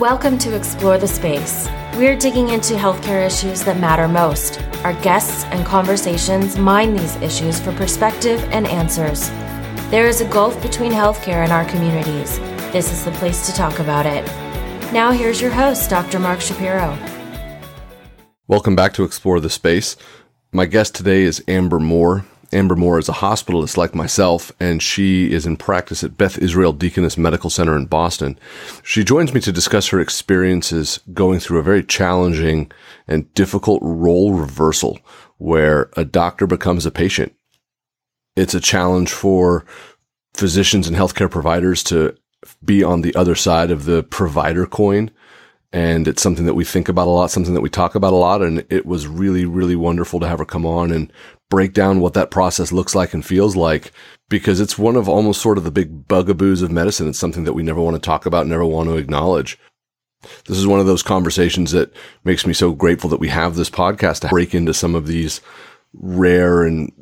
Welcome to Explore the Space. We're digging into healthcare issues that matter most. Our guests and conversations mine these issues for perspective and answers. There is a gulf between healthcare and our communities. This is the place to talk about it. Now, here's your host, Dr. Mark Shapiro. Welcome back to Explore the Space. My guest today is Amber Moore. Amber Moore is a hospitalist like myself, and she is in practice at Beth Israel Deaconess Medical Center in Boston. She joins me to discuss her experiences going through a very challenging and difficult role reversal where a doctor becomes a patient. It's a challenge for physicians and healthcare providers to be on the other side of the provider coin. And it's something that we think about a lot, something that we talk about a lot. And it was really, really wonderful to have her come on and break down what that process looks like and feels like because it's one of almost sort of the big bugaboos of medicine. It's something that we never want to talk about, never want to acknowledge. This is one of those conversations that makes me so grateful that we have this podcast to break into some of these rare and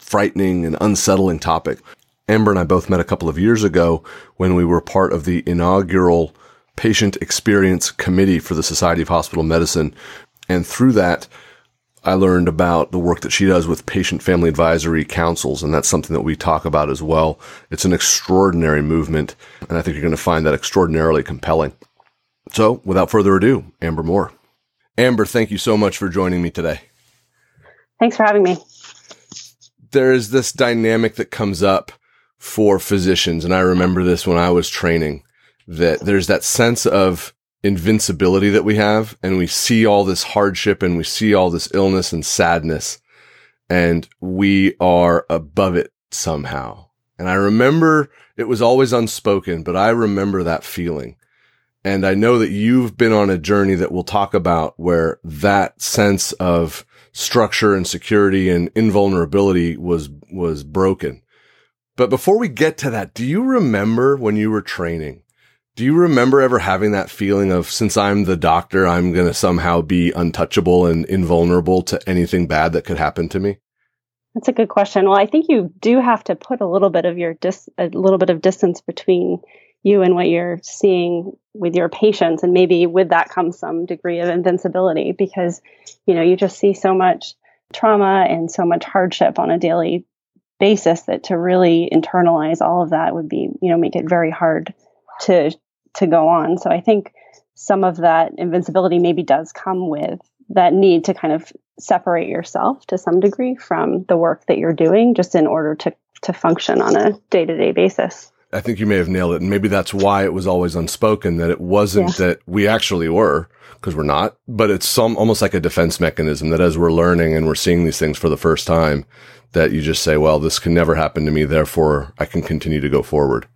frightening and unsettling topic. Amber and I both met a couple of years ago when we were part of the inaugural patient experience committee for the Society of Hospital Medicine. And through that, I learned about the work that she does with patient family advisory councils, and that's something that we talk about as well. It's an extraordinary movement, and I think you're going to find that extraordinarily compelling. So, without further ado, Amber Moore. Amber, thank you so much for joining me today. Thanks for having me. There is this dynamic that comes up for physicians, and I remember this when I was training, that there's that sense of invincibility that we have and we see all this hardship and we see all this illness and sadness and we are above it somehow. And I remember it was always unspoken, but I remember that feeling. And I know that you've been on a journey that we'll talk about where that sense of structure and security and invulnerability was, was broken. But before we get to that, do you remember when you were training do you remember ever having that feeling of since I'm the doctor, I'm going to somehow be untouchable and invulnerable to anything bad that could happen to me? That's a good question. Well, I think you do have to put a little bit of your dis- a little bit of distance between you and what you're seeing with your patients and maybe with that comes some degree of invincibility because you know, you just see so much trauma and so much hardship on a daily basis that to really internalize all of that would be, you know, make it very hard to to go on. So I think some of that invincibility maybe does come with that need to kind of separate yourself to some degree from the work that you're doing just in order to to function on a day-to-day basis. I think you may have nailed it. And maybe that's why it was always unspoken that it wasn't yeah. that we actually were because we're not, but it's some almost like a defense mechanism that as we're learning and we're seeing these things for the first time, that you just say, well, this can never happen to me. Therefore I can continue to go forward.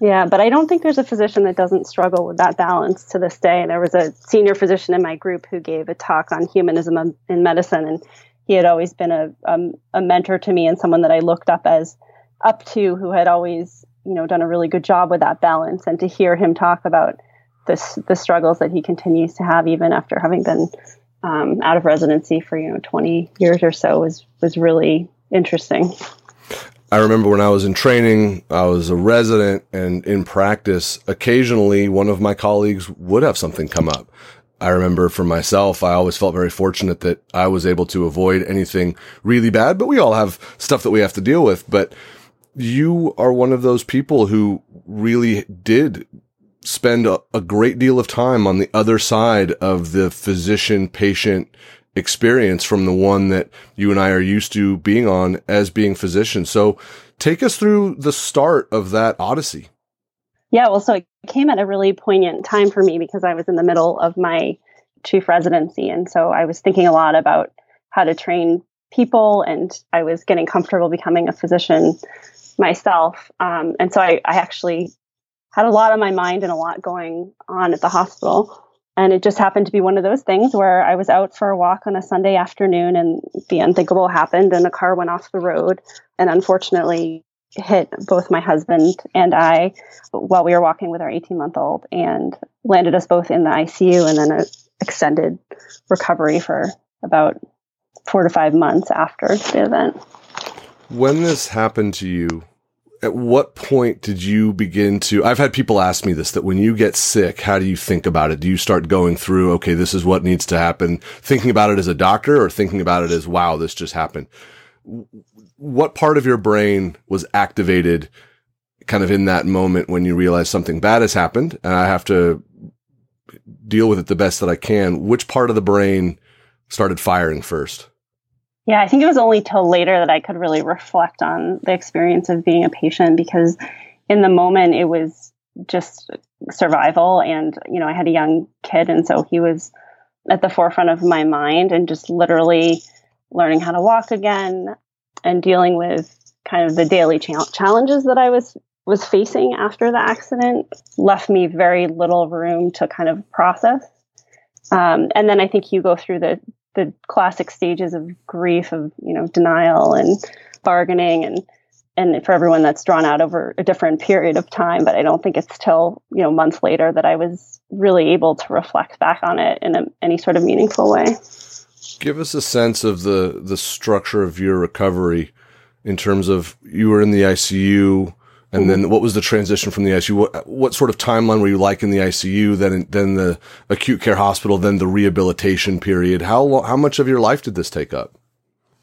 Yeah, but I don't think there's a physician that doesn't struggle with that balance to this day. There was a senior physician in my group who gave a talk on humanism in medicine, and he had always been a, um, a mentor to me and someone that I looked up as up to, who had always you know done a really good job with that balance. And to hear him talk about this the struggles that he continues to have even after having been um, out of residency for you know 20 years or so was was really interesting. I remember when I was in training, I was a resident and in practice, occasionally one of my colleagues would have something come up. I remember for myself, I always felt very fortunate that I was able to avoid anything really bad, but we all have stuff that we have to deal with. But you are one of those people who really did spend a, a great deal of time on the other side of the physician patient experience from the one that you and I are used to being on as being physicians. So take us through the start of that odyssey. Yeah, well, so it came at a really poignant time for me because I was in the middle of my chief residency. And so I was thinking a lot about how to train people and I was getting comfortable becoming a physician myself. Um, and so I, I actually had a lot on my mind and a lot going on at the hospital. And it just happened to be one of those things where I was out for a walk on a Sunday afternoon and the unthinkable happened and a car went off the road and unfortunately hit both my husband and I while we were walking with our 18 month old and landed us both in the ICU and then an extended recovery for about four to five months after the event. When this happened to you, at what point did you begin to I've had people ask me this that when you get sick, how do you think about it? Do you start going through, okay, this is what needs to happen, thinking about it as a doctor or thinking about it as wow, this just happened? What part of your brain was activated kind of in that moment when you realize something bad has happened and I have to deal with it the best that I can? Which part of the brain started firing first? Yeah, I think it was only till later that I could really reflect on the experience of being a patient because in the moment it was just survival and you know, I had a young kid and so he was at the forefront of my mind and just literally learning how to walk again and dealing with kind of the daily cha- challenges that I was was facing after the accident left me very little room to kind of process. Um, and then I think you go through the the classic stages of grief of you know denial and bargaining and and for everyone that's drawn out over a different period of time but i don't think it's till you know months later that i was really able to reflect back on it in a, any sort of meaningful way. Give us a sense of the the structure of your recovery in terms of you were in the icu and then what was the transition from the ICU? What, what sort of timeline were you like in the ICU, then, then the acute care hospital, then the rehabilitation period? How, how much of your life did this take up?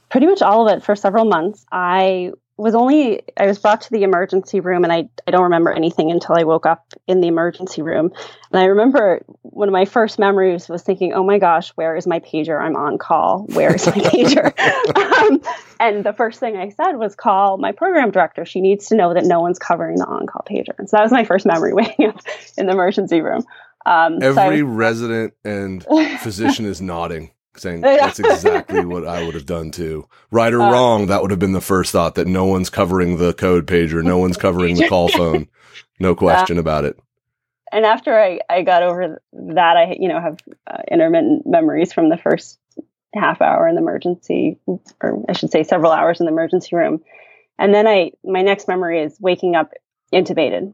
Pretty much all of it for several months. I was only I was brought to the emergency room and I I don't remember anything until I woke up in the emergency room. And I remember one of my first memories was thinking, "Oh my gosh, where is my pager? I'm on call. Where is my pager?" um, and the first thing I said was, "Call my program director. She needs to know that no one's covering the on-call pager." And so that was my first memory waking up in the emergency room. Um, Every so was, resident and physician is nodding saying that's exactly what I would have done too. Right or uh, wrong, that would have been the first thought that no one's covering the code pager, no one's covering the call phone. No question uh, about it. And after I, I got over that, I, you know, have uh, intermittent memories from the first half hour in the emergency, or I should say several hours in the emergency room. And then I, my next memory is waking up intubated.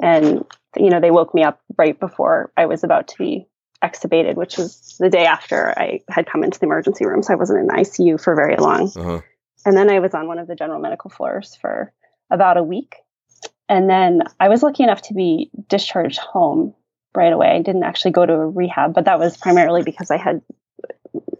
And, you know, they woke me up right before I was about to be extubated, which was the day after I had come into the emergency room. So I wasn't in ICU for very long. Uh-huh. And then I was on one of the general medical floors for about a week. And then I was lucky enough to be discharged home right away. I didn't actually go to a rehab, but that was primarily because I had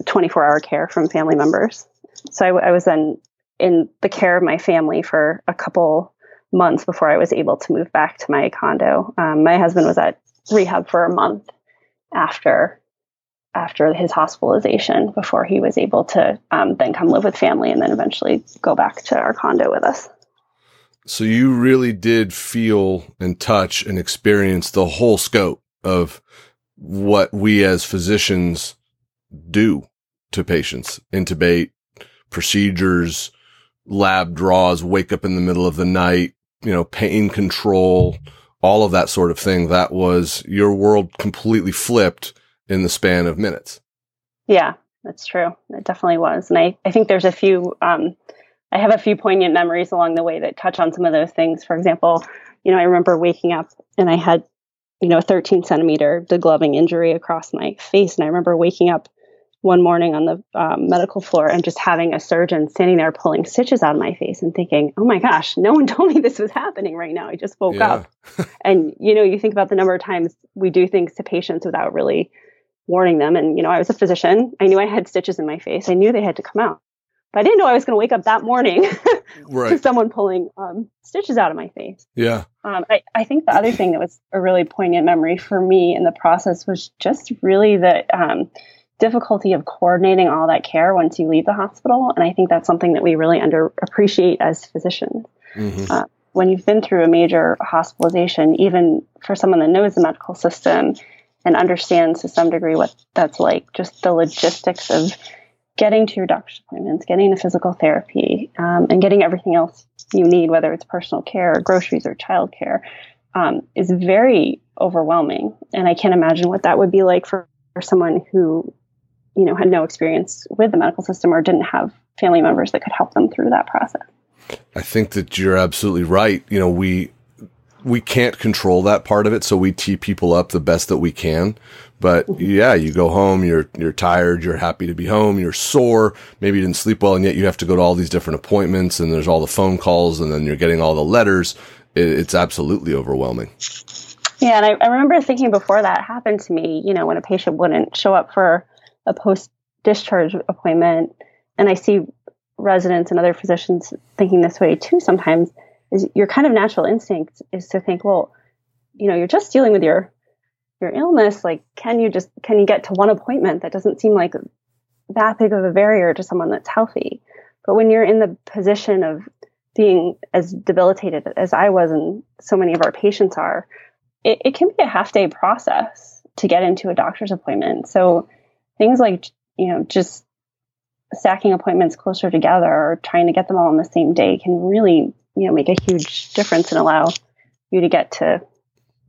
24 hour care from family members. So I, I was then in the care of my family for a couple months before I was able to move back to my condo. Um, my husband was at rehab for a month after after his hospitalization before he was able to um, then come live with family and then eventually go back to our condo with us. So you really did feel and touch and experience the whole scope of what we as physicians do to patients, intubate, procedures, lab draws, wake up in the middle of the night, you know, pain control, all of that sort of thing. That was your world completely flipped in the span of minutes. Yeah, that's true. It definitely was. And I, I think there's a few, um, I have a few poignant memories along the way that touch on some of those things. For example, you know, I remember waking up and I had, you know, a 13 centimeter degloving injury across my face. And I remember waking up one morning on the um, medical floor and just having a surgeon standing there pulling stitches out of my face and thinking, oh my gosh, no one told me this was happening right now. I just woke yeah. up. and, you know, you think about the number of times we do things to patients without really warning them. And, you know, I was a physician. I knew I had stitches in my face. I knew they had to come out. But I didn't know I was going to wake up that morning right. to someone pulling um, stitches out of my face. Yeah. Um, I, I think the other thing that was a really poignant memory for me in the process was just really that um, difficulty of coordinating all that care once you leave the hospital. And I think that's something that we really underappreciate as physicians. Mm-hmm. Uh, when you've been through a major hospitalization, even for someone that knows the medical system and understands to some degree what that's like, just the logistics of getting to your doctor's appointments, getting to physical therapy, um, and getting everything else you need, whether it's personal care, or groceries, or childcare, um, is very overwhelming. And I can't imagine what that would be like for, for someone who you know, had no experience with the medical system or didn't have family members that could help them through that process. I think that you're absolutely right. You know, we we can't control that part of it, so we tee people up the best that we can. But mm-hmm. yeah, you go home, you're you're tired, you're happy to be home, you're sore, maybe you didn't sleep well, and yet you have to go to all these different appointments, and there's all the phone calls, and then you're getting all the letters. It, it's absolutely overwhelming. Yeah, and I, I remember thinking before that happened to me, you know, when a patient wouldn't show up for a post discharge appointment, and I see residents and other physicians thinking this way too sometimes is your kind of natural instinct is to think, well, you know, you're just dealing with your your illness. Like, can you just can you get to one appointment? That doesn't seem like that big of a barrier to someone that's healthy. But when you're in the position of being as debilitated as I was and so many of our patients are, it, it can be a half day process to get into a doctor's appointment. So things like, you know, just stacking appointments closer together or trying to get them all on the same day can really you know make a huge difference and allow you to get to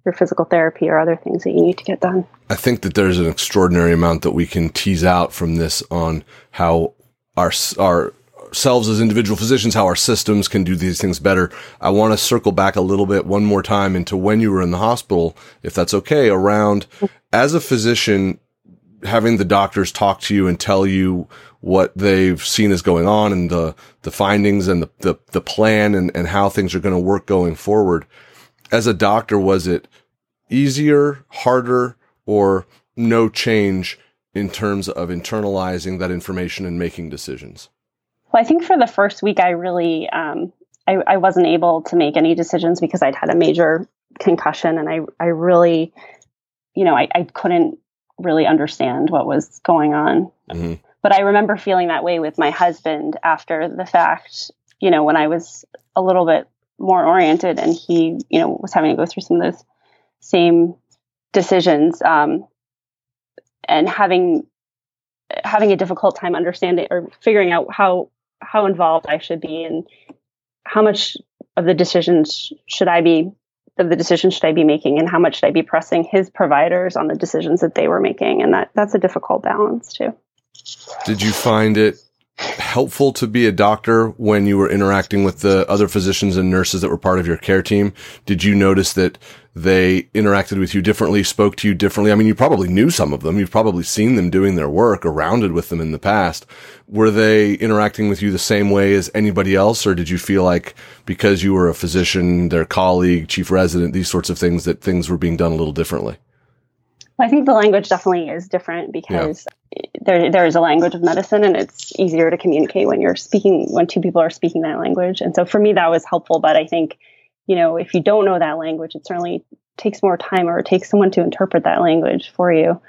your physical therapy or other things that you need to get done. I think that there's an extraordinary amount that we can tease out from this on how our our ourselves as individual physicians, how our systems can do these things better. I want to circle back a little bit one more time into when you were in the hospital, if that's okay, around as a physician, having the doctors talk to you and tell you what they've seen is going on and the, the findings and the, the, the plan and, and how things are going to work going forward. As a doctor, was it easier, harder, or no change in terms of internalizing that information and making decisions? Well, I think for the first week, I really, um, I, I wasn't able to make any decisions because I'd had a major concussion and I, I really, you know, I, I couldn't really understand what was going on. Mm-hmm. But I remember feeling that way with my husband after the fact, you know, when I was a little bit more oriented and he, you know, was having to go through some of those same decisions um, and having having a difficult time understanding or figuring out how how involved I should be and how much of the decisions should I be of the decisions should I be making and how much should I be pressing his providers on the decisions that they were making and that that's a difficult balance too. Did you find it helpful to be a doctor when you were interacting with the other physicians and nurses that were part of your care team? Did you notice that they interacted with you differently, spoke to you differently? I mean, you probably knew some of them. You've probably seen them doing their work or rounded with them in the past. Were they interacting with you the same way as anybody else? Or did you feel like because you were a physician, their colleague, chief resident, these sorts of things, that things were being done a little differently? Well, I think the language definitely is different because yeah. There there is a language of medicine, and it's easier to communicate when you're speaking when two people are speaking that language. And so for me, that was helpful. But I think you know if you don't know that language, it certainly takes more time, or it takes someone to interpret that language for you.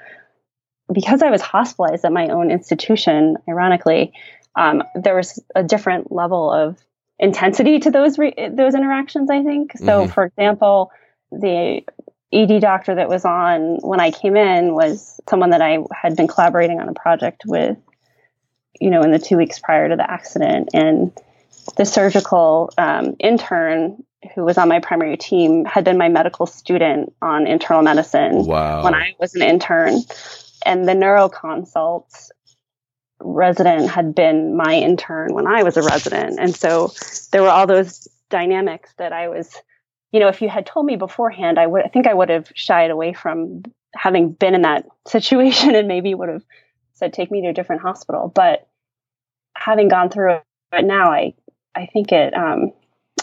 Because I was hospitalized at my own institution, ironically, um, there was a different level of intensity to those re- those interactions. I think so. Mm-hmm. For example, the ED doctor that was on when I came in was someone that I had been collaborating on a project with, you know, in the two weeks prior to the accident. And the surgical um, intern who was on my primary team had been my medical student on internal medicine wow. when I was an intern. And the neuroconsult resident had been my intern when I was a resident. And so there were all those dynamics that I was you know, if you had told me beforehand, I would, I think I would have shied away from having been in that situation and maybe would have said, take me to a different hospital. But having gone through it now, I, I think it, um,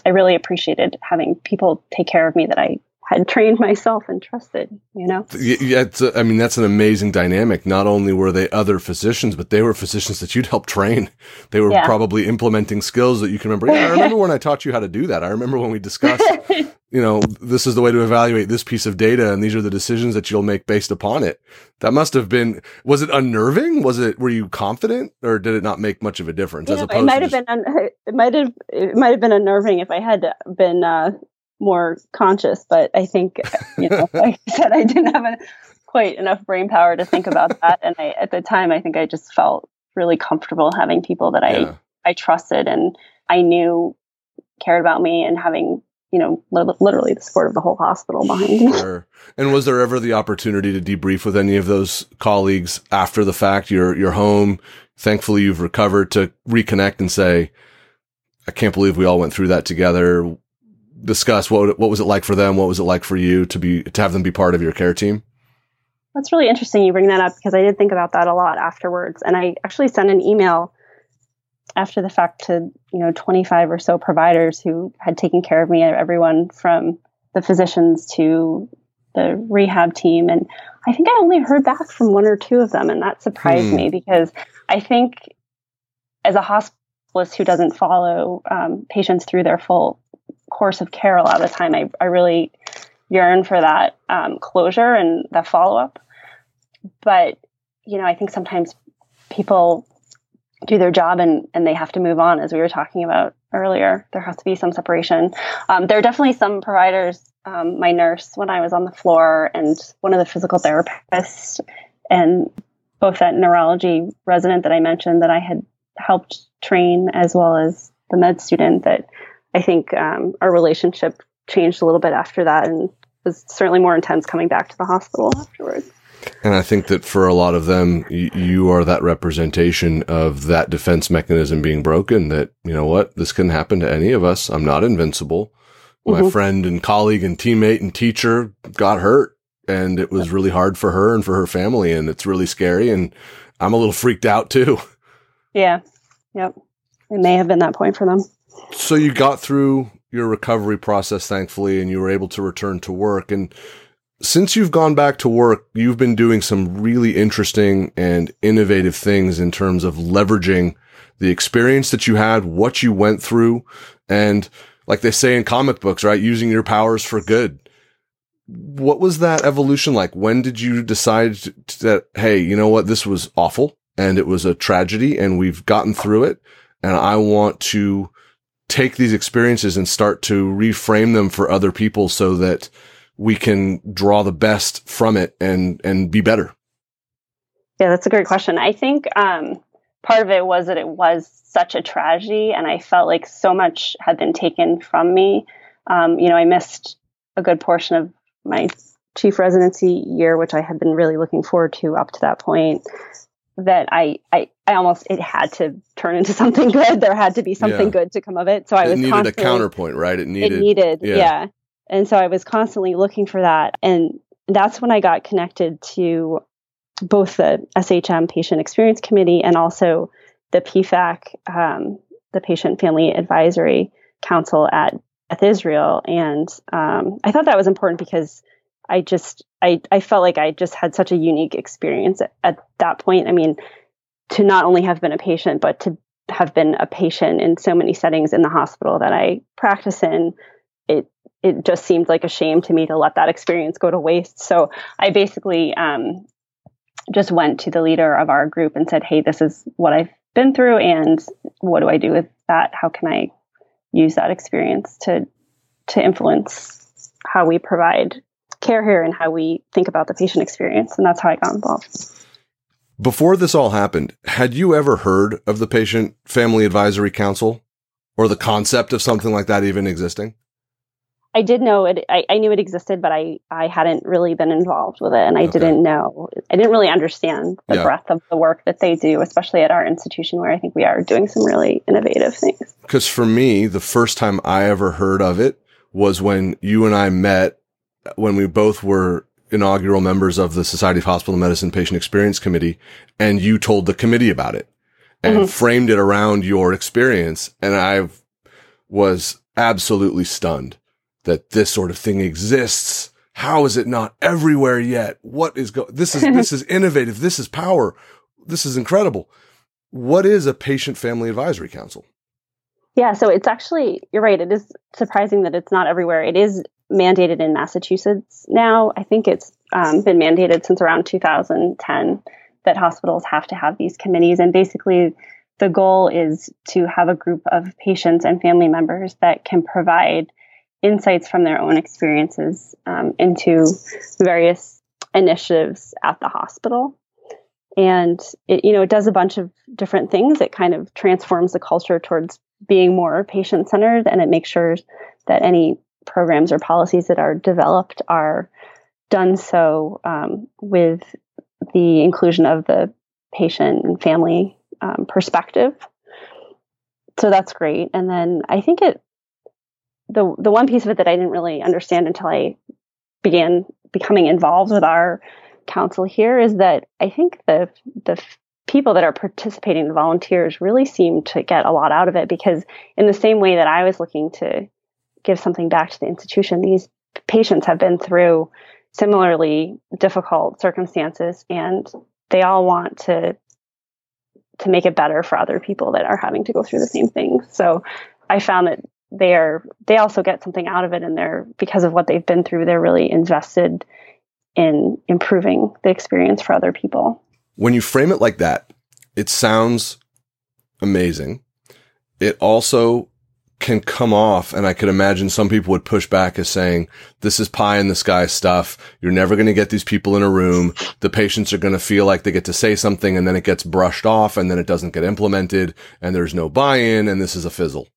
I really appreciated having people take care of me that I had trained myself and trusted, you know? Yeah, a, I mean, that's an amazing dynamic. Not only were they other physicians, but they were physicians that you'd helped train. They were yeah. probably implementing skills that you can remember. Yeah, I remember when I taught you how to do that. I remember when we discussed you know, this is the way to evaluate this piece of data and these are the decisions that you'll make based upon it. That must have been, was it unnerving? Was it, were you confident or did it not make much of a difference as opposed it might have just... been, un- it might have, it might have been unnerving if I had been, uh, more conscious, but I think, you know, like I said, I didn't have a, quite enough brain power to think about that. And I, at the time, I think I just felt really comfortable having people that I, yeah. I trusted and I knew cared about me and having you know, literally the support of the whole hospital behind me. Sure. And was there ever the opportunity to debrief with any of those colleagues after the fact? You're, you're home. Thankfully, you've recovered to reconnect and say, I can't believe we all went through that together. Discuss what what was it like for them? What was it like for you to be to have them be part of your care team? That's really interesting you bring that up because I did think about that a lot afterwards. And I actually sent an email after the fact to, you know, 25 or so providers who had taken care of me, everyone from the physicians to the rehab team. And I think I only heard back from one or two of them. And that surprised hmm. me because I think as a hospitalist who doesn't follow um, patients through their full course of care a lot of the time, I, I really yearn for that um, closure and that follow up. But, you know, I think sometimes people do their job and, and they have to move on, as we were talking about earlier. There has to be some separation. Um, there are definitely some providers, um, my nurse when I was on the floor, and one of the physical therapists, and both that neurology resident that I mentioned that I had helped train, as well as the med student, that I think um, our relationship changed a little bit after that and was certainly more intense coming back to the hospital afterwards. And I think that for a lot of them, y- you are that representation of that defense mechanism being broken. That, you know what, this can happen to any of us. I'm not invincible. My mm-hmm. friend and colleague and teammate and teacher got hurt and it was really hard for her and for her family. And it's really scary. And I'm a little freaked out too. Yeah. Yep. It may have been that point for them. So you got through your recovery process, thankfully, and you were able to return to work. And since you've gone back to work, you've been doing some really interesting and innovative things in terms of leveraging the experience that you had, what you went through, and like they say in comic books, right? Using your powers for good. What was that evolution like? When did you decide that, hey, you know what? This was awful and it was a tragedy and we've gotten through it. And I want to take these experiences and start to reframe them for other people so that we can draw the best from it and and be better? Yeah, that's a great question. I think um, part of it was that it was such a tragedy, and I felt like so much had been taken from me. Um, you know, I missed a good portion of my chief residency year, which I had been really looking forward to up to that point. That I, I, I almost it had to turn into something good. There had to be something yeah. good to come of it. So I it was needed a counterpoint, right? It needed. It needed, yeah. yeah. And so I was constantly looking for that. And that's when I got connected to both the SHM Patient Experience Committee and also the PFAC, um, the Patient Family Advisory Council at Beth Israel. And um, I thought that was important because I just I, I felt like I just had such a unique experience at, at that point. I mean, to not only have been a patient, but to have been a patient in so many settings in the hospital that I practice in, it it just seemed like a shame to me to let that experience go to waste. So I basically um, just went to the leader of our group and said, "Hey, this is what I've been through, and what do I do with that? How can I use that experience to to influence how we provide care here and how we think about the patient experience?" And that's how I got involved. Before this all happened, had you ever heard of the Patient Family Advisory Council or the concept of something like that even existing? I did know it. I, I, knew it existed, but I, I hadn't really been involved with it, and I okay. didn't know. I didn't really understand the yeah. breadth of the work that they do, especially at our institution, where I think we are doing some really innovative things. Because for me, the first time I ever heard of it was when you and I met, when we both were inaugural members of the Society of Hospital Medicine Patient Experience Committee, and you told the committee about it and mm-hmm. framed it around your experience, and I was absolutely stunned that this sort of thing exists. How is it not everywhere yet? What is go? This is, this is innovative. This is power. This is incredible. What is a patient family advisory council? Yeah, so it's actually, you're right. It is surprising that it's not everywhere. It is mandated in Massachusetts now. I think it's um, been mandated since around 2010 that hospitals have to have these committees. And basically, the goal is to have a group of patients and family members that can provide insights from their own experiences um, into various initiatives at the hospital and it you know it does a bunch of different things it kind of transforms the culture towards being more patient centered and it makes sure that any programs or policies that are developed are done so um, with the inclusion of the patient and family um, perspective. So that's great. And then i think it the the one piece of it that I didn't really understand until I began becoming involved with our council here is that I think the the people that are participating, the volunteers, really seem to get a lot out of it because in the same way that I was looking to give something back to the institution, these patients have been through similarly difficult circumstances and they all want to to make it better for other people that are having to go through the same things. So I found that they are they also get something out of it and they're because of what they've been through, they're really invested in improving the experience for other people. When you frame it like that, it sounds amazing. It also can come off, and I could imagine some people would push back as saying, this is pie in the sky stuff. You're never going to get these people in a room. The patients are going to feel like they get to say something and then it gets brushed off and then it doesn't get implemented and there's no buy-in and this is a fizzle.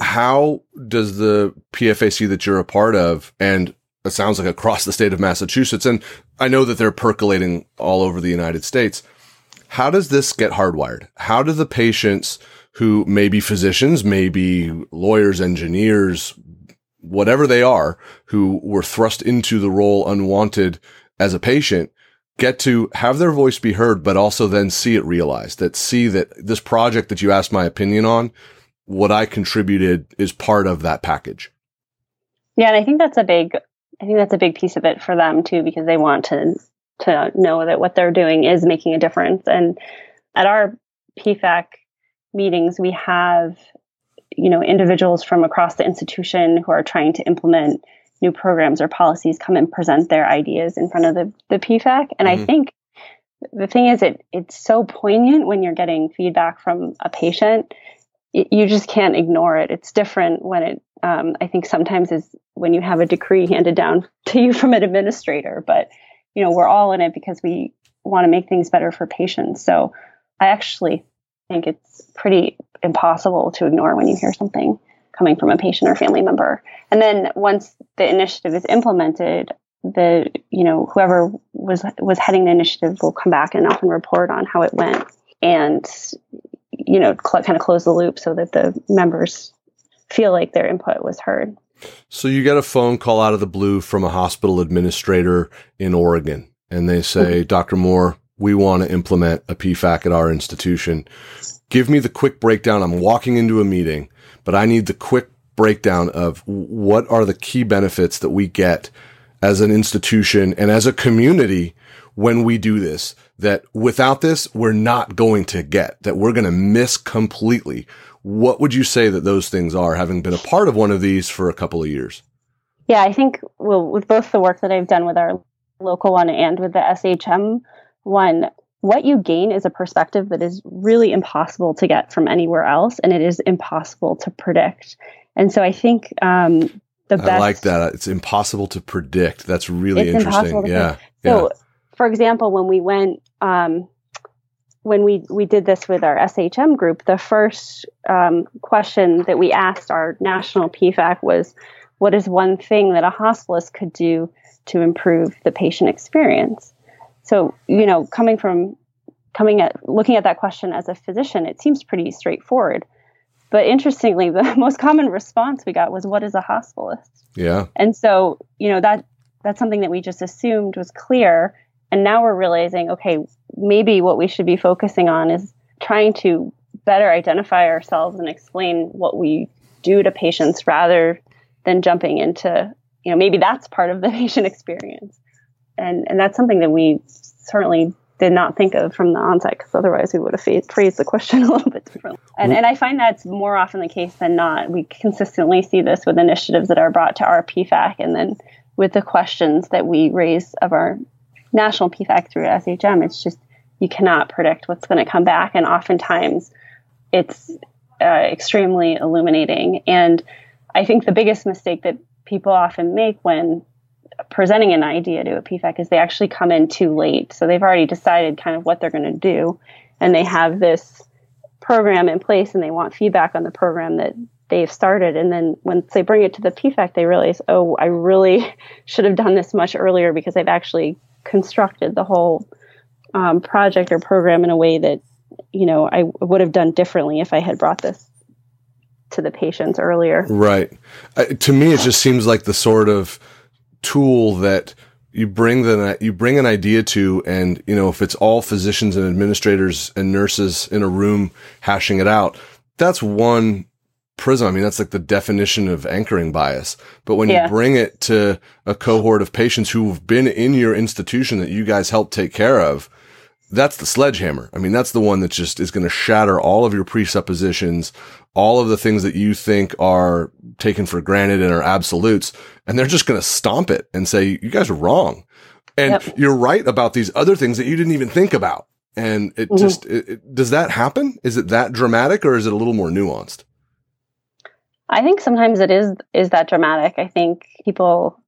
How does the PFAC that you're a part of and it sounds like across the state of Massachusetts, and I know that they're percolating all over the United States. How does this get hardwired? How do the patients who may be physicians, maybe lawyers, engineers, whatever they are, who were thrust into the role unwanted as a patient, get to have their voice be heard, but also then see it realized that see that this project that you asked my opinion on, what I contributed is part of that package. Yeah, and I think that's a big I think that's a big piece of it for them too, because they want to to know that what they're doing is making a difference. And at our PFAC meetings, we have you know individuals from across the institution who are trying to implement new programs or policies come and present their ideas in front of the, the PFAC. And mm-hmm. I think the thing is, it it's so poignant when you're getting feedback from a patient. It, you just can't ignore it. It's different when it um, I think sometimes is when you have a decree handed down to you from an administrator. But you know, we're all in it because we want to make things better for patients. So I actually think it's pretty impossible to ignore when you hear something coming from a patient or family member. And then once the initiative is implemented, the you know whoever was was heading the initiative will come back and often report on how it went and you know cl- kind of close the loop so that the members feel like their input was heard. So you get a phone call out of the blue from a hospital administrator in Oregon, and they say, mm-hmm. Dr. Moore, we want to implement a PFAC at our institution. Give me the quick breakdown. I'm walking into a meeting, but I need the quick breakdown of what are the key benefits that we get as an institution and as a community when we do this that without this, we're not going to get, that we're going to miss completely. What would you say that those things are, having been a part of one of these for a couple of years? Yeah, I think well, with both the work that I've done with our local one and with the SHM one, what you gain is a perspective that is really impossible to get from anywhere else, and it is impossible to predict. And so I think um, the best. I like that. It's impossible to predict. That's really interesting. Yeah. So, for example, when we went um, when we we did this with our SHM group, the first um, question that we asked our national PFAC was, "What is one thing that a hospitalist could do to improve the patient experience?" So, you know, coming from coming at looking at that question as a physician, it seems pretty straightforward. But interestingly, the most common response we got was, "What is a hospitalist?" Yeah. And so, you know, that that's something that we just assumed was clear and now we're realizing, okay, maybe what we should be focusing on is trying to better identify ourselves and explain what we do to patients rather than jumping into, you know, maybe that's part of the patient experience. And, and that's something that we certainly did not think of from the onset because otherwise we would have phrased the question a little bit differently. And, and I find that's more often the case than not. We consistently see this with initiatives that are brought to our PFAC and then with the questions that we raise of our national PFAC through SHM, it's just you cannot predict what's going to come back, and oftentimes it's uh, extremely illuminating. And I think the biggest mistake that people often make when presenting an idea to a PFAC is they actually come in too late. So they've already decided kind of what they're going to do, and they have this program in place, and they want feedback on the program that they've started. And then once they bring it to the PFAC, they realize, oh, I really should have done this much earlier because I've actually constructed the whole um, project or program in a way that you know I would have done differently if I had brought this to the patients earlier. Right. Uh, to me, it just seems like the sort of tool that you bring the you bring an idea to, and you know if it's all physicians and administrators and nurses in a room hashing it out, that's one prism. I mean, that's like the definition of anchoring bias. But when yeah. you bring it to a cohort of patients who've been in your institution that you guys help take care of, that's the sledgehammer. I mean, that's the one that just is going to shatter all of your presuppositions, all of the things that you think are taken for granted and are absolutes. And they're just going to stomp it and say, you guys are wrong. And yep. you're right about these other things that you didn't even think about. And it mm-hmm. just, it, it, does that happen? Is it that dramatic or is it a little more nuanced? I think sometimes it is, is that dramatic. I think people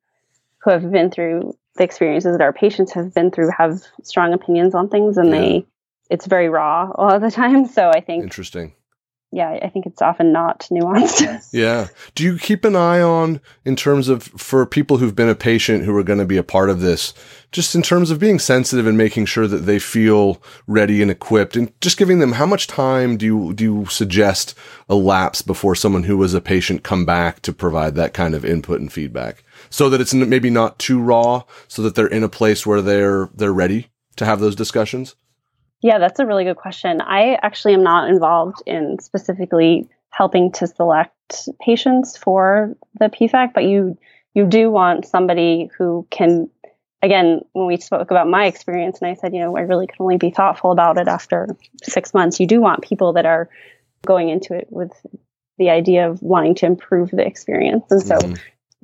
who have been through the experiences that our patients have been through have strong opinions on things and yeah. they it's very raw a lot of the time. So i think interesting. Yeah i think it's often not nuanced. Yeah. Do you keep an eye on in terms of for people who've been a patient who are going to be a part of this just in terms of being sensitive and making sure that they feel ready and equipped and just giving them how much time do you do you suggest elapse before someone who was a patient come back to provide that kind of input and feedback so that it's maybe not too raw, so that they're in a place where they're they're ready to have those discussions? Yeah, that's a really good question. I actually am not involved in specifically helping to select patients for the PFAC, but you you do want somebody who can again, when we spoke about my experience and I said, you know, I really can only be thoughtful about it after six months, you do want people that are going into it with the idea of wanting to improve the experience. And so mm-hmm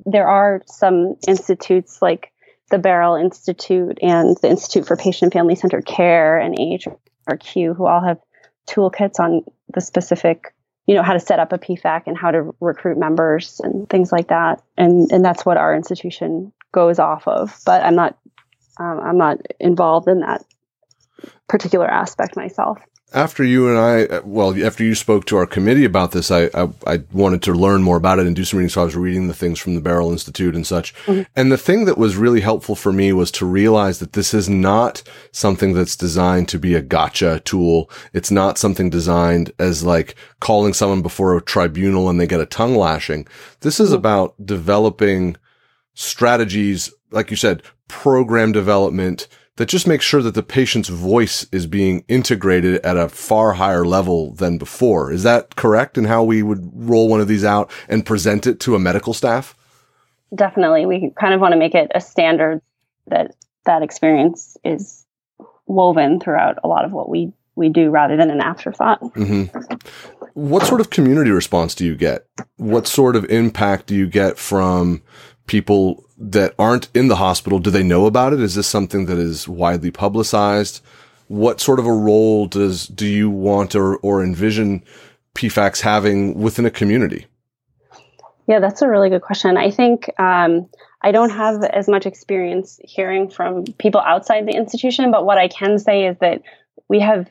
there are some institutes like the Beryl Institute and the Institute for Patient Family Centered Care and AHRQ who all have toolkits on the specific, you know, how to set up a PFAC and how to recruit members and things like that. And and that's what our institution goes off of. But I'm not um, I'm not involved in that particular aspect myself after you and I, well, after you spoke to our committee about this, I, I, I, wanted to learn more about it and do some reading. So I was reading the things from the Beryl Institute and such. Mm-hmm. And the thing that was really helpful for me was to realize that this is not something that's designed to be a gotcha tool. It's not something designed as like calling someone before a tribunal and they get a tongue lashing. This is mm-hmm. about developing strategies, like you said, program development, that just makes sure that the patient's voice is being integrated at a far higher level than before. Is that correct in how we would roll one of these out and present it to a medical staff? Definitely. We kind of want to make it a standard that that experience is woven throughout a lot of what we we do rather than an afterthought. Mm-hmm. What sort of community response do you get? What sort of impact do you get from people that aren't in the hospital, do they know about it? Is this something that is widely publicized? What sort of a role does do you want or, or envision PFACs having within a community? Yeah, that's a really good question. I think um, I don't have as much experience hearing from people outside the institution, but what I can say is that we have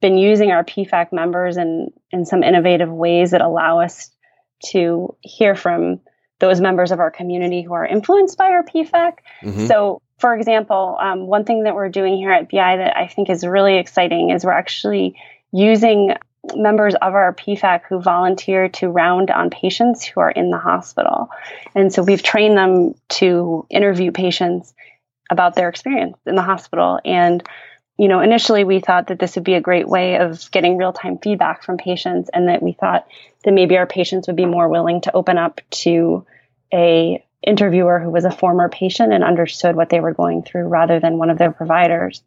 been using our PFAC members in, in some innovative ways that allow us to hear from those members of our community who are influenced by our PFAC. Mm-hmm. So, for example, um, one thing that we're doing here at BI that I think is really exciting is we're actually using members of our PFAC who volunteer to round on patients who are in the hospital. And so we've trained them to interview patients about their experience in the hospital. And, you know, initially we thought that this would be a great way of getting real time feedback from patients and that we thought that maybe our patients would be more willing to open up to a interviewer who was a former patient and understood what they were going through rather than one of their providers.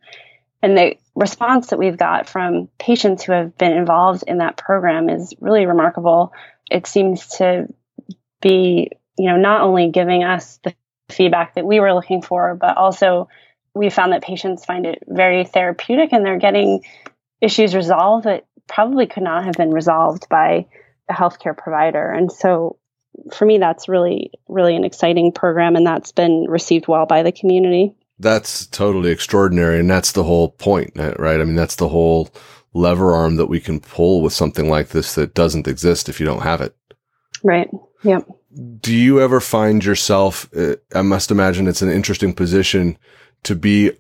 And the response that we've got from patients who have been involved in that program is really remarkable. It seems to be, you know, not only giving us the feedback that we were looking for, but also we found that patients find it very therapeutic and they're getting issues resolved that probably could not have been resolved by a healthcare provider. And so for me, that's really, really an exciting program, and that's been received well by the community. That's totally extraordinary. And that's the whole point, right? I mean, that's the whole lever arm that we can pull with something like this that doesn't exist if you don't have it. Right. Yep. Do you ever find yourself, uh, I must imagine it's an interesting position to be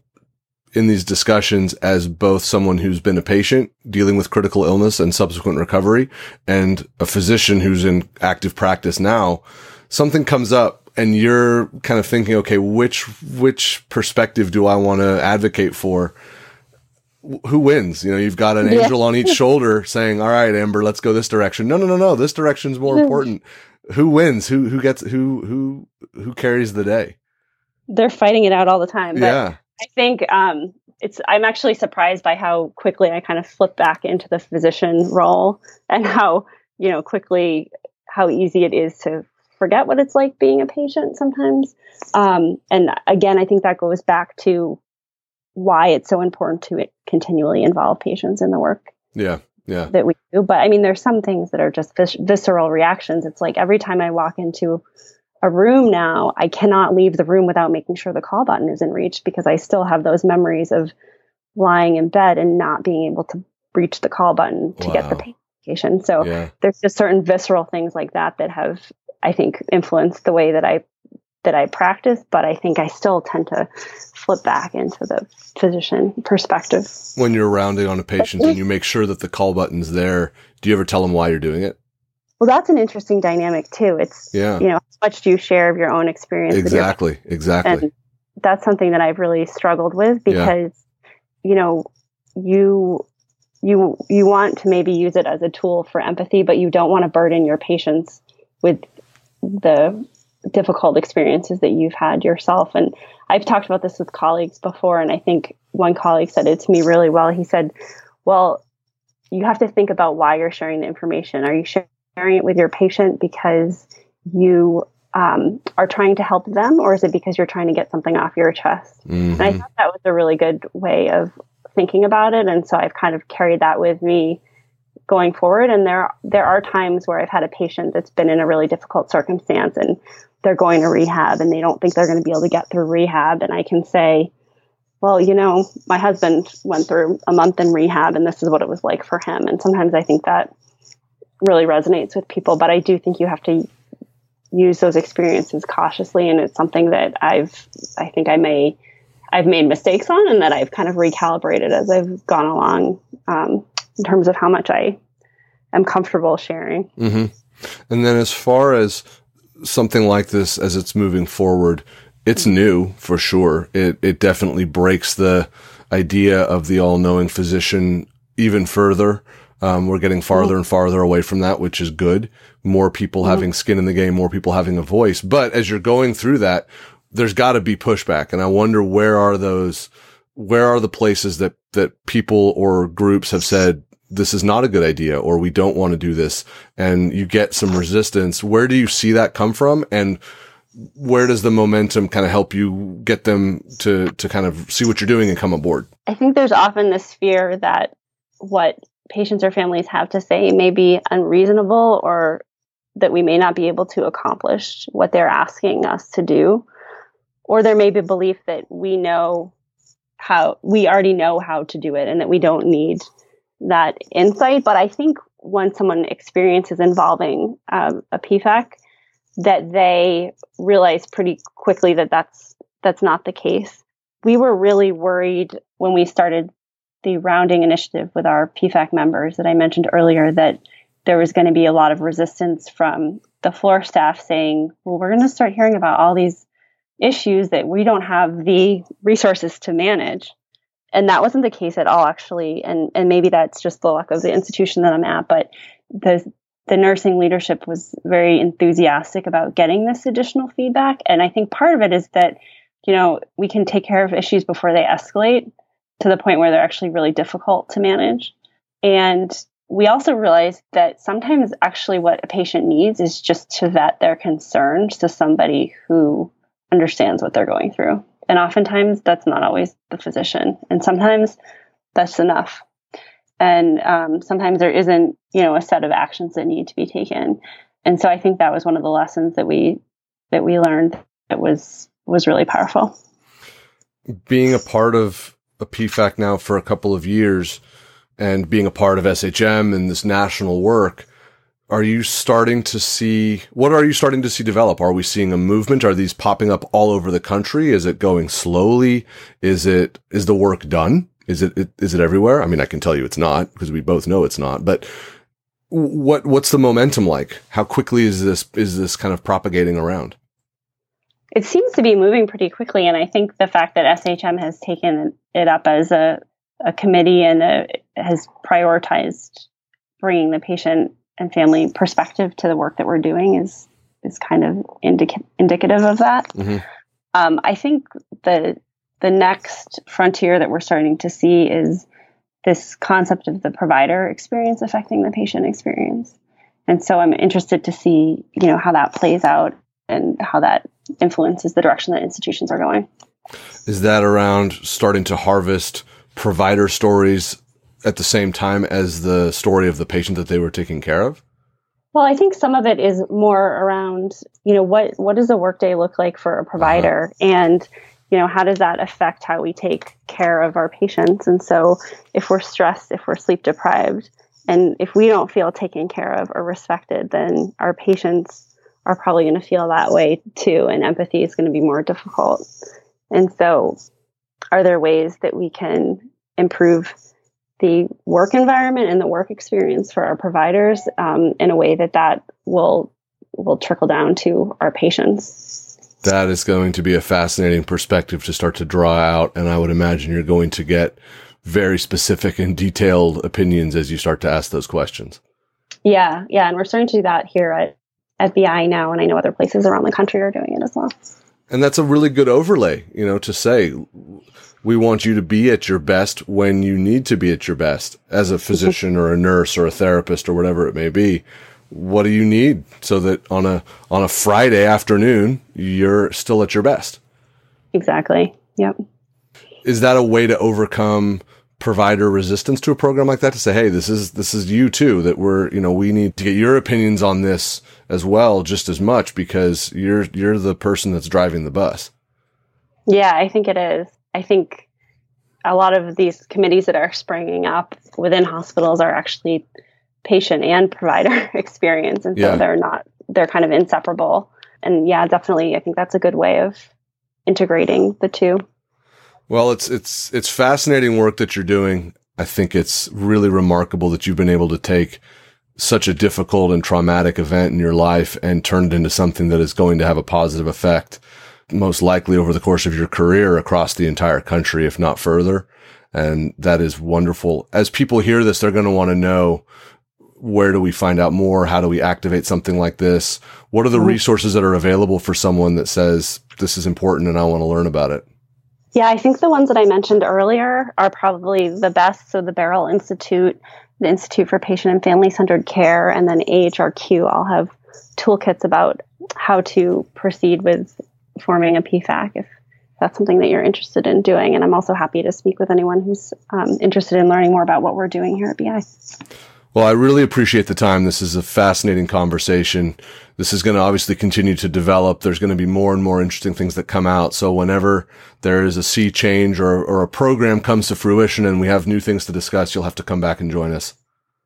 in these discussions as both someone who's been a patient dealing with critical illness and subsequent recovery and a physician who's in active practice now, something comes up and you're kind of thinking, okay, which, which perspective do I want to advocate for? Who wins? You know, you've got an yeah. angel on each shoulder saying, all right, Amber, let's go this direction. No, no, no, no. This direction's more mm-hmm. important. Who wins? Who, who gets, who, who, who carries the day? They're fighting it out all the time. But yeah. I think, um, it's I'm actually surprised by how quickly I kind of flip back into the physician role and how, you know, quickly how easy it is to forget what it's like being a patient sometimes. Um, and again, I think that goes back to why it's so important to continually involve patients in the work. Yeah. Yeah. That we do. But I mean, there's some things that are just vis- visceral reactions. It's like every time I walk into a room now, I cannot leave the room without making sure the call button is in reach because I still have those memories of lying in bed and not being able to reach the call button to wow. get the pain medication. So yeah. there's just certain visceral things like that that have I think influenced the way that I that I practice, but I think I still tend to flip back into the physician perspective. When you're rounding on a patient and you make sure that the call button's there, do you ever tell them why you're doing it? Well, that's an interesting dynamic too. It's yeah. you know, how much do you share of your own experience? Exactly, exactly. And that's something that I've really struggled with because yeah. you know, you you you want to maybe use it as a tool for empathy, but you don't want to burden your patients with the difficult experiences that you've had yourself. And I've talked about this with colleagues before, and I think one colleague said it to me really well. He said, Well, you have to think about why you're sharing the information. Are you sharing it with your patient because you um, are trying to help them, or is it because you're trying to get something off your chest? Mm-hmm. And I thought that was a really good way of thinking about it. And so I've kind of carried that with me going forward. And there there are times where I've had a patient that's been in a really difficult circumstance and they're going to rehab and they don't think they're going to be able to get through rehab. And I can say, well, you know, my husband went through a month in rehab and this is what it was like for him. And sometimes I think that really resonates with people, but I do think you have to use those experiences cautiously. And it's something that I've, I think I may, I've made mistakes on and that I've kind of recalibrated as I've gone along. Um, in terms of how much I am comfortable sharing. Mm-hmm. And then as far as something like this as it's moving forward, it's new for sure. It it definitely breaks the idea of the all knowing physician even further. Um, we're getting farther and farther away from that, which is good. More people mm-hmm. having skin in the game, more people having a voice. But as you're going through that, there's got to be pushback. And I wonder where are those, where are the places that, that people or groups have said, this is not a good idea or we don't want to do this and you get some resistance. Where do you see that come from? And where does the momentum kind of help you get them to, to kind of see what you're doing and come aboard? I think there's often this fear that what patients or families have to say may be unreasonable or that we may not be able to accomplish what they're asking us to do. Or there may be a belief that we know how we already know how to do it and that we don't need that insight. But I think when someone experiences involving um, a PFAC, that they realize pretty quickly that that's that's not the case. We were really worried when we started the rounding initiative with our PFAC members that I mentioned earlier that there was going to be a lot of resistance from the floor staff saying, well, we're going to start hearing about all these issues that we don't have the resources to manage. And that wasn't the case at all actually. And and maybe that's just the luck of the institution that i'm at but the the nursing leadership was very enthusiastic about getting this additional feedback. And i think part of it is that you know we can take care of issues before they escalate to the point where they're actually really difficult to manage and we also realized that sometimes actually what a patient needs is just to vet their concerns to somebody who understands what they're going through and oftentimes that's not always the physician. And sometimes that's enough. And um, sometimes there isn't, you know, a set of actions that need to be taken. And so I think that was one of the lessons that we that we learned that was was really powerful. Being a part of a PFAC now for a couple of years and being a part of SHM and this national work, are you starting to see what are you starting to see develop? Are we seeing a movement? Are these popping up all over the country? Is it going slowly? Is it is the work done? Is it is it everywhere? I mean i can tell you it's not because we both know it's not but what what's the momentum like? How quickly is this is this kind of propagating around it seems to be moving pretty quickly and i think the fact that shm has taken it up as a, a committee and a, has prioritized bringing the patient and family perspective to the work that we're doing is is kind of indica- indicative of that. Mm-hmm. Um, I think the the next frontier that we're starting to see is this concept of the provider experience affecting the patient experience. And so I'm interested to see, you know, how that plays out and how that influences the direction that institutions are going. Is that around starting to harvest provider stories at the same time as the story of the patient that they were taking care of? Well, I think some of it is more around, you know, what what does a workday look like for a provider uh-huh. and you know, how does that affect how we take care of our patients? And so if we're stressed, if we're sleep deprived, and if we don't feel taken care of or respected, then our patients are probably going to feel that way too, and empathy is going to be more difficult. And so, are there ways that we can improve the work environment and the work experience for our providers um, in a way that that will will trickle down to our patients. That is going to be a fascinating perspective to start to draw out, and I would imagine you're going to get very specific and detailed opinions as you start to ask those questions. Yeah, yeah, and we're starting to do that here at at BI now, and I know other places around the country are doing it as well. And that's a really good overlay, you know, to say we want you to be at your best when you need to be at your best as a physician or a nurse or a therapist or whatever it may be. What do you need so that on a on a Friday afternoon you're still at your best? Exactly. Yep. Is that a way to overcome provider resistance to a program like that to say, "Hey, this is this is you too that we're, you know, we need to get your opinions on this as well just as much because you're you're the person that's driving the bus." Yeah, I think it is. I think a lot of these committees that are springing up within hospitals are actually patient and provider experience. And so yeah. they're not, they're kind of inseparable. And yeah, definitely, I think that's a good way of integrating the two. Well, it's, it's, it's fascinating work that you're doing. I think it's really remarkable that you've been able to take such a difficult and traumatic event in your life and turn it into something that is going to have a positive effect most likely over the course of your career across the entire country, if not further. And that is wonderful. As people hear this, they're going to want to know where do we find out more? How do we activate something like this? What are the mm-hmm. resources that are available for someone that says this is important and I want to learn about it? Yeah, I think the ones that I mentioned earlier are probably the best. So the Beryl Institute, the Institute for Patient and Family Centered Care, and then AHRQ all have toolkits about how to proceed with forming a PFAC if that's something that you're interested in doing. And I'm also happy to speak with anyone who's um, interested in learning more about what we're doing here at BI. Well, I really appreciate the time. This is a fascinating conversation. This is going to obviously continue to develop. There's going to be more and more interesting things that come out. So whenever there is a sea change or, or a program comes to fruition and we have new things to discuss, you'll have to come back and join us.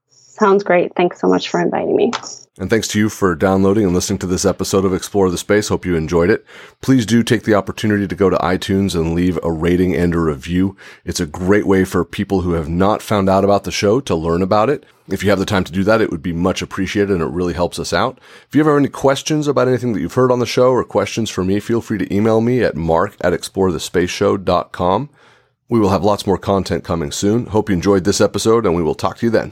Sounds great. Thanks so much for inviting me. And thanks to you for downloading and listening to this episode of Explore the Space. Hope you enjoyed it. Please do take the opportunity to go to iTunes and leave a rating and a review. It's a great way for people who have not found out about the show to learn about it. If you have the time to do that, it would be much appreciated and it really helps us out. If you have any questions about anything that you've heard on the show or questions for me, feel free to email me at mark at explorethespaceshow.com. We will have lots more content coming soon. Hope you enjoyed this episode and we will talk to you then.